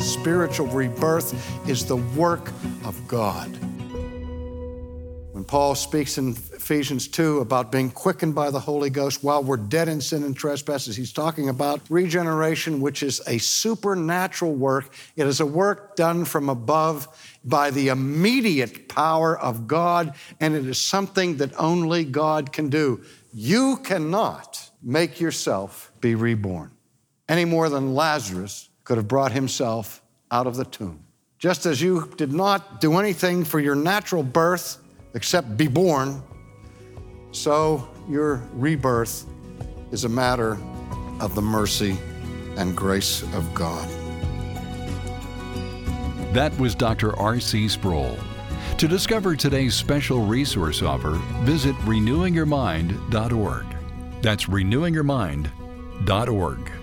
spiritual rebirth is the work of God. When Paul speaks in Ephesians 2 about being quickened by the Holy Ghost while we're dead in sin and trespasses, he's talking about regeneration, which is a supernatural work. It is a work done from above by the immediate power of God, and it is something that only God can do. You cannot make yourself be reborn any more than Lazarus could have brought himself out of the tomb. Just as you did not do anything for your natural birth, except be born, so your rebirth is a matter of the mercy and grace of God. That was Dr. R.C. Sproul. To discover today's special resource offer, visit renewingyourmind.org. That's renewingyourmind.org.